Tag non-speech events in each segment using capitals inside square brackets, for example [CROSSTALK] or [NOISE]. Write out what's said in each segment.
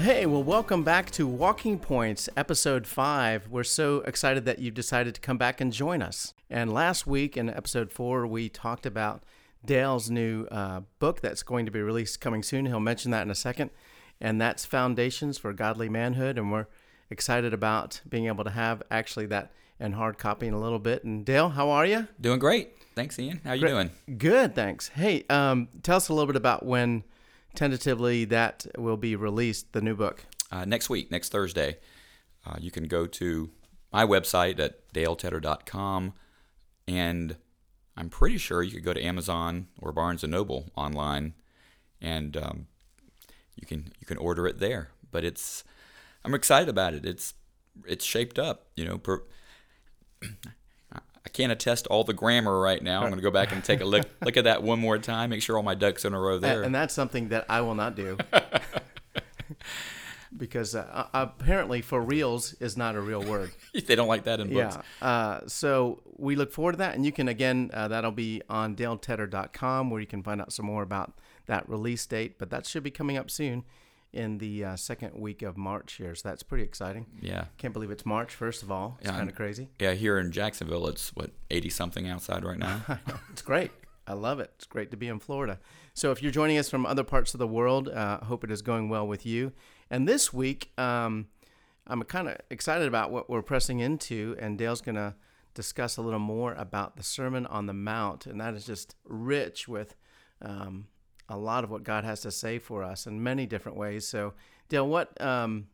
Hey, well, welcome back to Walking Points, episode five. We're so excited that you've decided to come back and join us. And last week in episode four, we talked about Dale's new uh, book that's going to be released coming soon. He'll mention that in a second. And that's Foundations for Godly Manhood. And we're excited about being able to have actually that in hard copy in a little bit. And Dale, how are you? Doing great. Thanks, Ian. How are you Great. doing? Good, thanks. Hey, um, tell us a little bit about when tentatively that will be released, the new book. Uh, next week, next Thursday, uh, you can go to my website at daletedder.com, and I'm pretty sure you could go to Amazon or Barnes and Noble online, and um, you can you can order it there. But it's I'm excited about it. It's it's shaped up. You know, per, [CLEARS THROAT] I can't attest all the grammar right now. I'm going to go back and take a look [LAUGHS] look at that one more time. Make sure all my ducks in a row there. And that's something that I will not do. [LAUGHS] because uh, apparently for reals is not a real word. [LAUGHS] they don't like that in books. Yeah. Uh, so we look forward to that. And you can, again, uh, that'll be on daletedder.com where you can find out some more about that release date. But that should be coming up soon in the uh, second week of March here. So that's pretty exciting. Yeah. Can't believe it's March, first of all. It's Yeah, kind of crazy. Yeah, here in Jacksonville, it's what eighty something outside right now. [LAUGHS] It's great. I love it. It's great to be in Florida. So if you're joining us from other parts of the world, uh, hope it is going well with you. And this week, um, I'm kind of excited about what we're pressing into, and Dale's going to discuss a little more about the Sermon on the Mount, and that is just rich with um, a lot of what God has to say for us in many different ways. So, Dale, what um,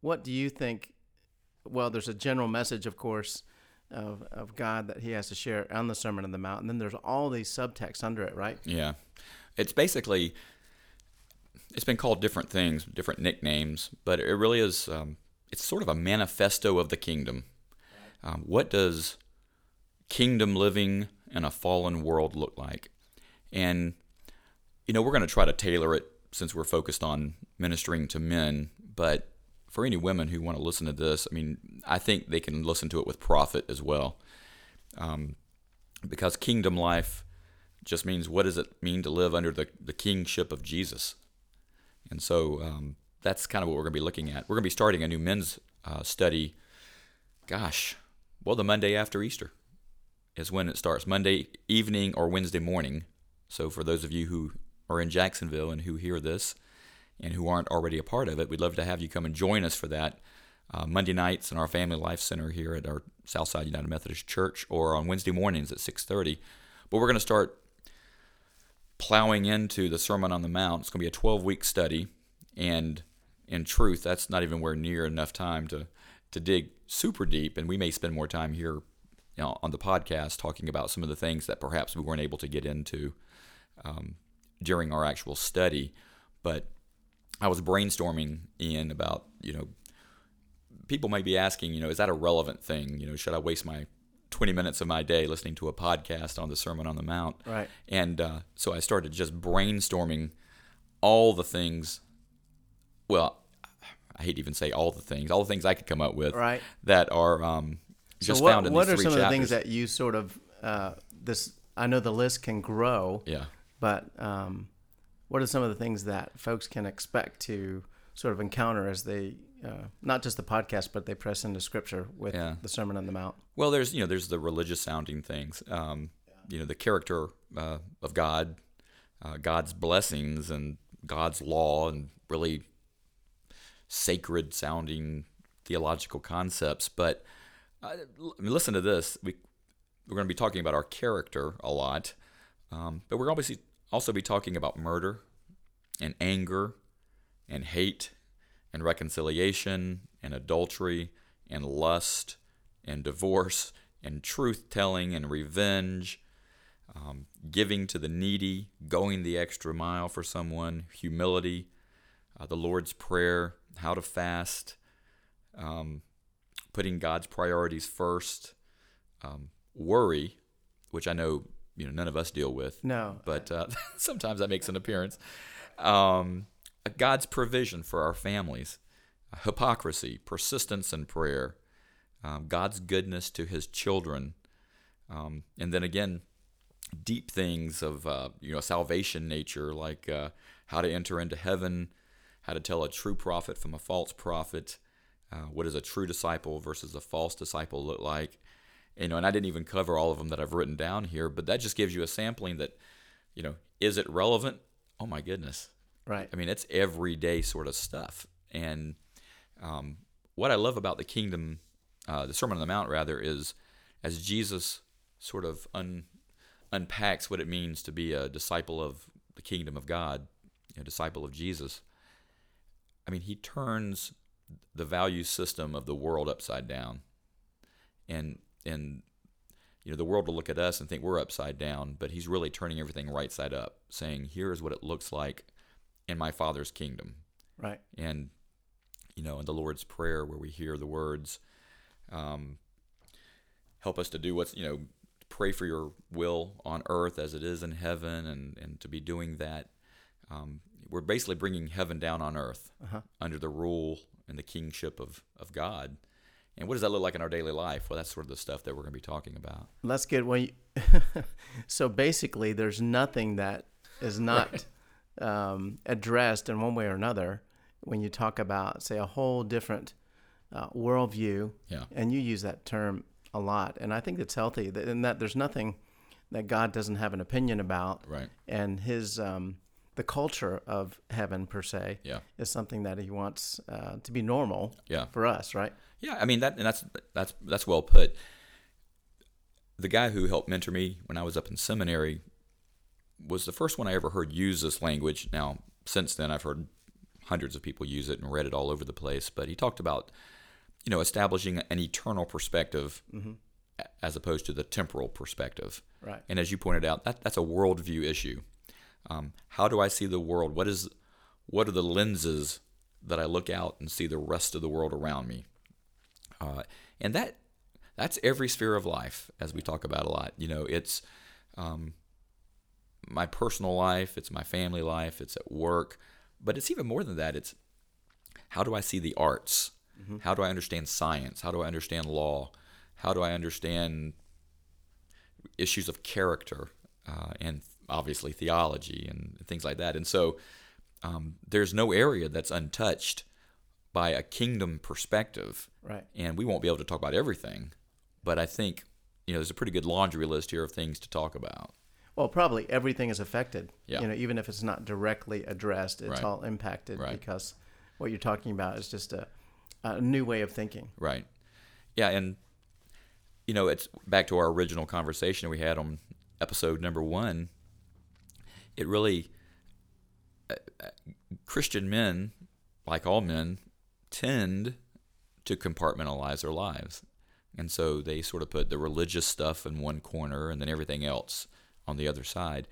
what do you think? Well, there's a general message, of course, of, of God that he has to share on the Sermon on the Mount. And then there's all these subtexts under it, right? yeah, it's basically it's been called different things, different nicknames, but it really is. Um, it's sort of a manifesto of the kingdom. Um, what does kingdom living in a fallen world look like? And you know, we're going to try to tailor it since we're focused on ministering to men, but for any women who want to listen to this, I mean, I think they can listen to it with profit as well. Um, because kingdom life just means what does it mean to live under the, the kingship of Jesus? And so um, that's kind of what we're going to be looking at. We're going to be starting a new men's uh, study, gosh, well, the Monday after Easter is when it starts, Monday evening or Wednesday morning. So for those of you who are in Jacksonville and who hear this and who aren't already a part of it, we'd love to have you come and join us for that. Uh, Monday nights in our Family Life Center here at our Southside United Methodist Church, or on Wednesday mornings at 6:30. But we're going to start plowing into the Sermon on the Mount. It's going to be a 12-week study, and in truth, that's not even where near enough time to to dig super deep. And we may spend more time here, you know, on the podcast talking about some of the things that perhaps we weren't able to get into um, during our actual study. But I was brainstorming in about you know people might be asking you know is that a relevant thing you know should I waste my 20 minutes of my day listening to a podcast on the Sermon on the Mount Right. and uh, so I started just brainstorming all the things well I hate to even say all the things all the things I could come up with Right. that are um, just so what, found in what are some of the things that you sort of uh, this? I know the list can grow, yeah but um, what are some of the things that folks can expect to sort of encounter as they uh, not just the podcast, but they press into Scripture with Yeah. the Sermon on the Mount? Well, there's you know there's the religious sounding things, um, you know the character uh, of God, uh, God's blessings and God's law, and really sacred sounding theological concepts. But uh, I mean, listen to this: we we're going to be talking about our character a lot, um, but we're obviously also be talking about murder and anger and hate and reconciliation and adultery and lust and divorce and truth telling and revenge, um, giving to the needy, going the extra mile for someone, humility, uh, the Lord's Prayer, how to fast, um, putting God's priorities first, um, worry, which I know you know none of us deal with No, but uh, [LAUGHS] sometimes that makes an appearance. Um, God's provision for our families, hypocrisy, persistence in prayer, um, God's goodness to His children, um, and then again, deep things of uh, you know salvation nature, like uh, how to enter into heaven, how to tell a true prophet from a false prophet. Uh, what does a true disciple versus a false disciple look like? You know, and I didn't even cover all of them that I've written down here, but that just gives you a sampling that, you know, is it relevant? Oh my goodness. Right. I mean, it's everyday sort of stuff. And um, what I love about the kingdom, uh, the Sermon on the Mount, rather, is as Jesus sort of un, unpacks what it means to be a disciple of the kingdom of God, a disciple of Jesus. I mean, he turns the value system of the world upside down, and and you know the world will look at us and think we're upside down, but he's really turning everything right side up, saying, "Here is what it looks like in my Father's kingdom." Right. And you know, in the Lord's prayer, where we hear the words, um, "Help us to do what's you know." Pray for your will on earth as it is in heaven, and, and to be doing that. Um, we're basically bringing heaven down on earth Uh-huh. under the rule and the kingship of, of God. And what does that look like in our daily life? Well, that's sort of the stuff that we're going to be talking about. That's good. Well, you, [LAUGHS] so basically, there's nothing that is not um, addressed in one way or another when you talk about, say, a whole different uh, worldview. Yeah. And you use that term a lot, and I think it's healthy. that- In that there's nothing that God doesn't have an opinion about, Right. and His um, the culture of heaven per se Yeah. is something that He wants uh, to be normal Yeah. for us, right? Yeah. I mean that, and that's that's that's well put. The guy who helped mentor me when I was up in seminary was the first one I ever heard use this language. Now, since then, I've heard hundreds of people use it and read it all over the place. But he talked about, you know, establishing an eternal perspective a- as opposed to the temporal perspective. Right. And as you pointed out, that, that's a worldview issue. Um, how do I see the world? What is, what are the lenses that I look out and see the rest of the world around me? Uh, and that, that's every sphere of life, as we talk about a lot. You know, it's um, my personal life, it's my family life, it's at work, but it's even more than that. It's how do I see the arts? How do I understand science? How do I understand law? How do I understand issues of character uh, and obviously theology and things like that? And so um, there's no area that's untouched by a kingdom perspective Right. and we won't be able to talk about everything, but I think you know there's a pretty good laundry list here of things to talk about. Well, probably everything is affected. Yeah. You know, even if it's not directly addressed, it's Right. all impacted Right. because what you're talking about is just a, a new way of thinking. Right. Yeah, and you know it's back to our original conversation we had on episode number one. It really uh, uh, Christian men, like all men, tend to compartmentalize their lives. And so they sort of put the religious stuff in one corner and then everything else on the other side.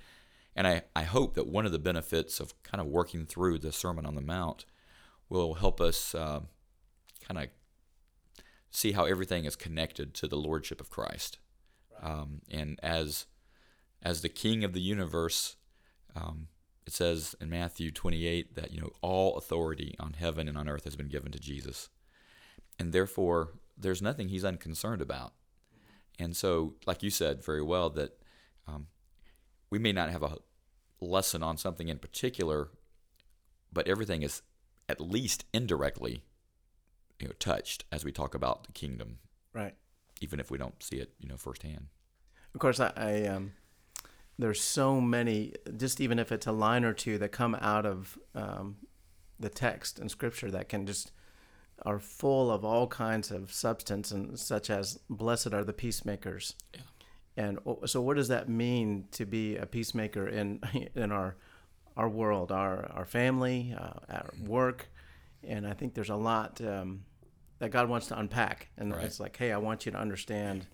And I, I hope that one of the benefits of kind of working through the Sermon on the Mount will help us uh, kind of see how everything is connected to the Lordship of Christ. Um, and as, as the King of the universe, um, it says in Matthew 28 that you know all authority on heaven and on earth has been given to Jesus, and therefore there's nothing he's unconcerned about. And so, like you said very well, that um, we may not have a lesson on something in particular, but everything is at least indirectly, you know, touched as we talk about the kingdom, Right. even if we don't see it, you know, firsthand. Of course, I, I um, there's so many, just even if it's a line or two that come out of um, the text and scripture that can just are full of all kinds of substance and such as blessed are the peacemakers. Yeah. And so, what does that mean to be a peacemaker in [LAUGHS] in our our world, our our family, uh, our work? And I think there's a lot um, that God wants to unpack. And Right. it's like, hey, I want you to understand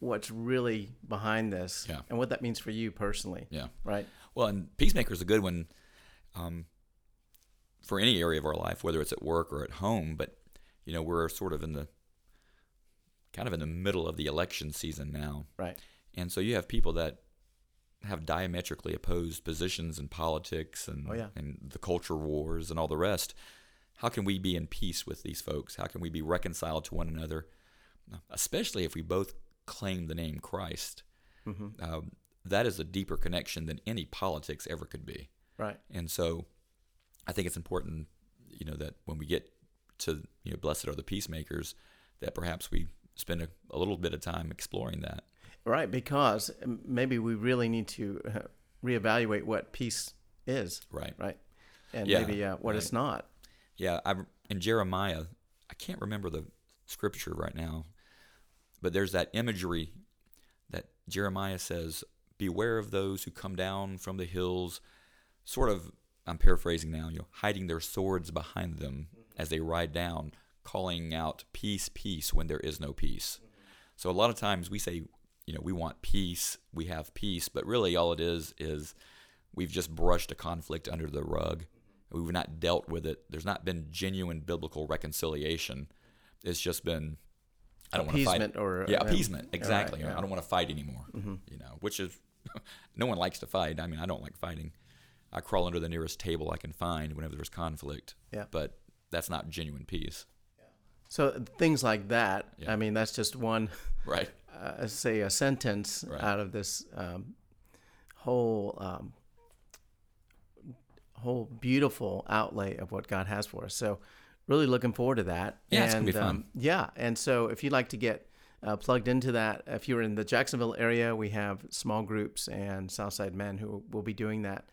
what's really behind this Yeah. and what that means for you personally. Yeah. Right. Well, and peacemaker is a good one um, for any area of our life, whether it's at work or at home. But you know, we're sort of in the kind of in the middle of the election season now, Right. and so you have people that have diametrically opposed positions in politics and Oh, yeah. and the culture wars and all the rest. How can we be in peace with these folks? How can we be reconciled to one another, especially if we both claim the name Christ? hmm Um, that is a deeper connection than any politics ever could be. Right. And so, I think it's important, you know, that when we get to you know, blessed are the peacemakers, that perhaps we spend a, a little bit of time exploring that. Right, because um, maybe we really need to uh, reevaluate what peace is. Right. Right. And Yeah, maybe uh, what it's not. Yeah, I in Jeremiah, I can't remember the scripture right now, but there's that imagery that Jeremiah says, "Beware of those who come down from the hills," sort of. I'm paraphrasing now. You know, hiding their swords behind them as they ride down, calling out "Peace, peace" when there is no peace. So a lot of times we say, you know, we want peace, we have peace, but really all it is is we've just brushed a conflict under the rug. We've not dealt with it. There's not been genuine biblical reconciliation. It's just been I don't want to fight. Appeasement or Yeah, appeasement. right, Exactly. yeah. Mm-hmm. I don't want to fight anymore. You know, which is [LAUGHS] no one likes to fight. I mean, I don't like fighting. I crawl under the nearest table I can find whenever there's conflict. Yeah. But that's not genuine peace. So things like that. Yeah. I mean, that's just one, [LAUGHS] Right. [LAUGHS] uh, say, a sentence Right. out of this um, whole um, whole beautiful outlay of what God has for us. So, really looking forward to that. Yeah, it's and, gonna be fun. Um, yeah, and so if you'd like to get uh, plugged into that, if you're in the Jacksonville area, we have small groups and Southside Men who will be doing that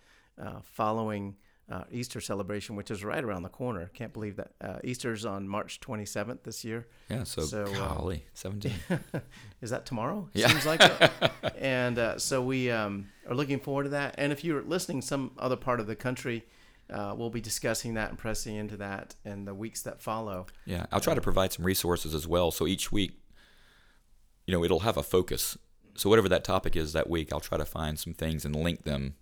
uh, following uh, Easter celebration, which is right around the corner. Can't believe that uh, Easter's on March 27th this year. Yeah. So, So, uh, golly, 17. [LAUGHS] Is that tomorrow? Yeah. Seems like it. [LAUGHS] and uh, so we um, are looking forward to that. And if you're listening some other part of the country, uh, we'll be discussing that and pressing into that in the weeks that follow. Yeah, I'll try to provide some resources as well. So each week, you know, it'll have a focus. So whatever that topic is that week, I'll try to find some things and link them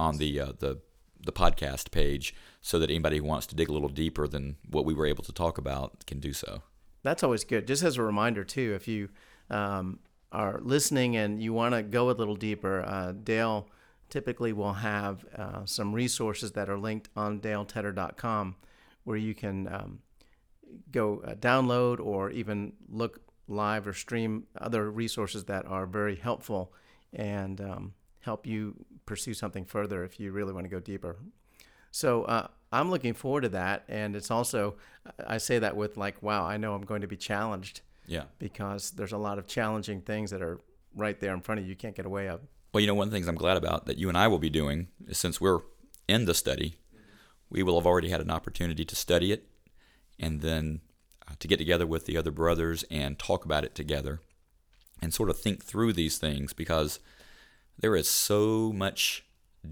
on the uh, the the podcast page, so that anybody who wants to dig a little deeper than what we were able to talk about can do so. That's always good. Just as a reminder, too, if you um, are listening and you want to go a little deeper, uh, Dale typically will have uh, some resources that are linked on daletedder.com where you can um, go uh, download or even look live or stream other resources that are very helpful and um, help you pursue something further if you really want to go deeper. So uh, I'm looking forward to that, and it's also I say that with like, wow, I know I'm going to be challenged Yeah. because there's a lot of challenging things that are right there in front of you. You can't get away of. Well, you know, one of the things I'm glad about that you and I will be doing is since we're in the study, we will have already had an opportunity to study it and then uh, to get together with the other brothers and talk about it together and sort of think through these things because there is so much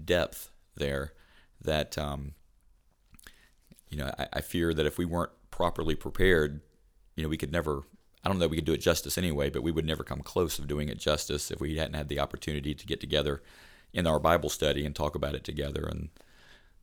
depth there that, um, you know, I, I fear that if we weren't properly prepared, you know, we could never. I don't know we could do it justice anyway, but we would never come close of doing it justice if we hadn't had the opportunity to get together in our Bible study and talk about it together. And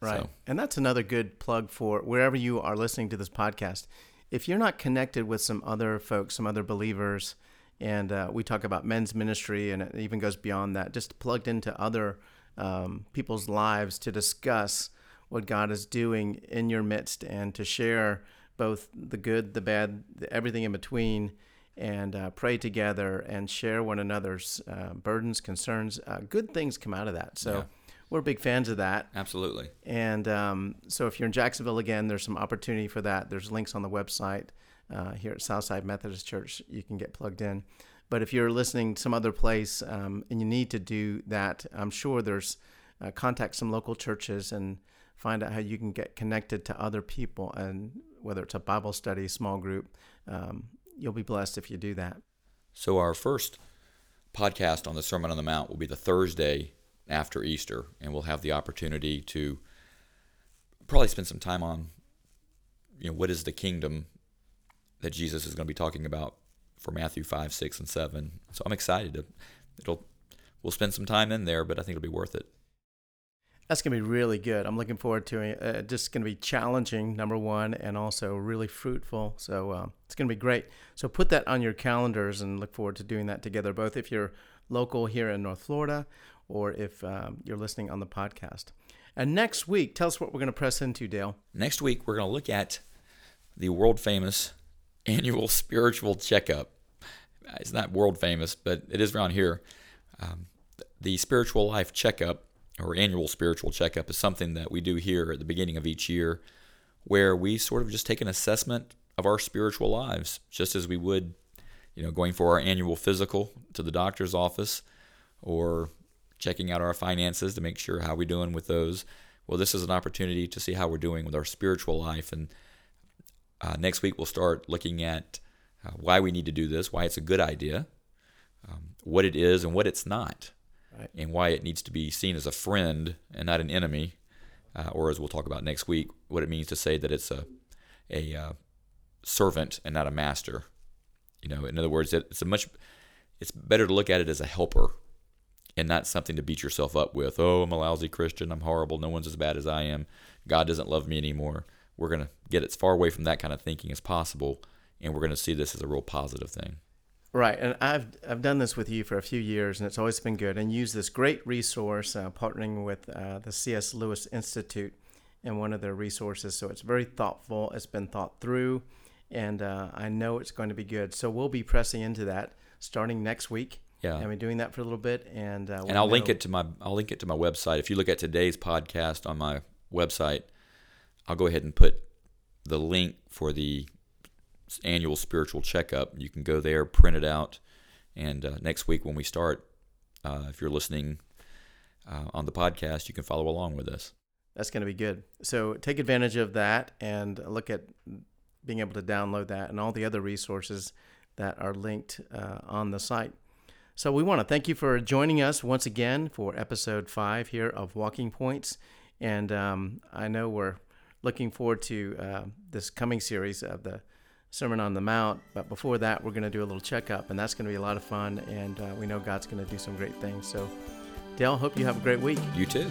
Right. so, And that's another good plug for wherever you are listening to this podcast. If you're not connected with some other folks, some other believers, and uh, we talk about men's ministry and it even goes beyond that, just plugged into other um, people's lives to discuss what God is doing in your midst and to share both the good, the bad, the, everything in between, and uh, pray together and share one another's uh, burdens, concerns. Uh, good things come out of that. So Yeah. we're big fans of that. absolutely. And um, so if you're in Jacksonville again, there's some opportunity for that. There's links on the website uh, here at Southside Methodist Church. You can get plugged in. But if you're listening some other place um, and you need to do that, I'm sure there's uh, contact some local churches and find out how you can get connected to other people. And whether it's a Bible study, small group, um, you'll be blessed if you do that. So, our first podcast on the Sermon on the Mount will be the Thursday after Easter, and we'll have the opportunity to probably spend some time on, you know, what is the kingdom that Jesus is going to be talking about for Matthew 5, 6, and 7. So, I'm excited it'll, we'll spend some time in there, but I think it'll be worth it. That's going to be really good. I'm looking forward to it. Uh, just going to be challenging, number one, and also really fruitful. So um, it's going to be great. So put that on your calendars and look forward to doing that together, both if you're local here in North Florida or if um, you're listening on the podcast. And next week, tell us what we're going to press into, Dale. Next week, we're going to look at the world famous [LAUGHS] annual spiritual checkup. It's not world famous, but it is around here. Um, the spiritual life checkup or annual spiritual checkup is something that we do here at the beginning of each year where we sort of just take an assessment of our spiritual lives, just as we would, you know, going for our annual physical to the doctor's office or checking out our finances to make sure how we're doing with those. Well, this is an opportunity to see how we're doing with our spiritual life. And uh, next week, we'll start looking at uh, why we need to do this, why it's a good idea, um, what it is and what it's not, Right. and why it needs to be seen as a friend and not an enemy. Uh, or as we'll talk about next week, what it means to say that it's a a uh, servant and not a master. You know, in other words, it, it's a much it's better to look at it as a helper and not something to beat yourself up with. Oh, I'm a lousy Christian. I'm horrible. No one's as bad as I am. God doesn't love me anymore. We're going to get as far away from that kind of thinking as possible, and we're going to see this as a real positive thing. Right, and I've I've done this with you for a few years, and it's always been good. And use this great resource, uh, partnering with uh, the C.S. Lewis Institute, and one of their resources. So it's very thoughtful. It's been thought through, and uh, I know it's going to be good. So we'll be pressing into that starting next week. Yeah. I've been doing that for a little bit, and uh, and I'll link it to my I'll link it to my website. If you look at today's podcast on my website, I'll go ahead and put the link for the annual spiritual checkup. You can go there, print it out, and uh, next week when we start, uh, if you're listening uh, on the podcast, you can follow along with us. That's going to be good. So take advantage of that and look at being able to download that and all the other resources that are linked uh, on the site. So we want to thank you for joining us once again for episode five here of Walking Points. And um, I know we're looking forward to uh, this coming series of the Sermon on the Mount. But before that, we're going to do a little checkup, and that's going to be a lot of fun. And uh, we know God's going to do some great things. So, Dale, hope you have a great week. You too.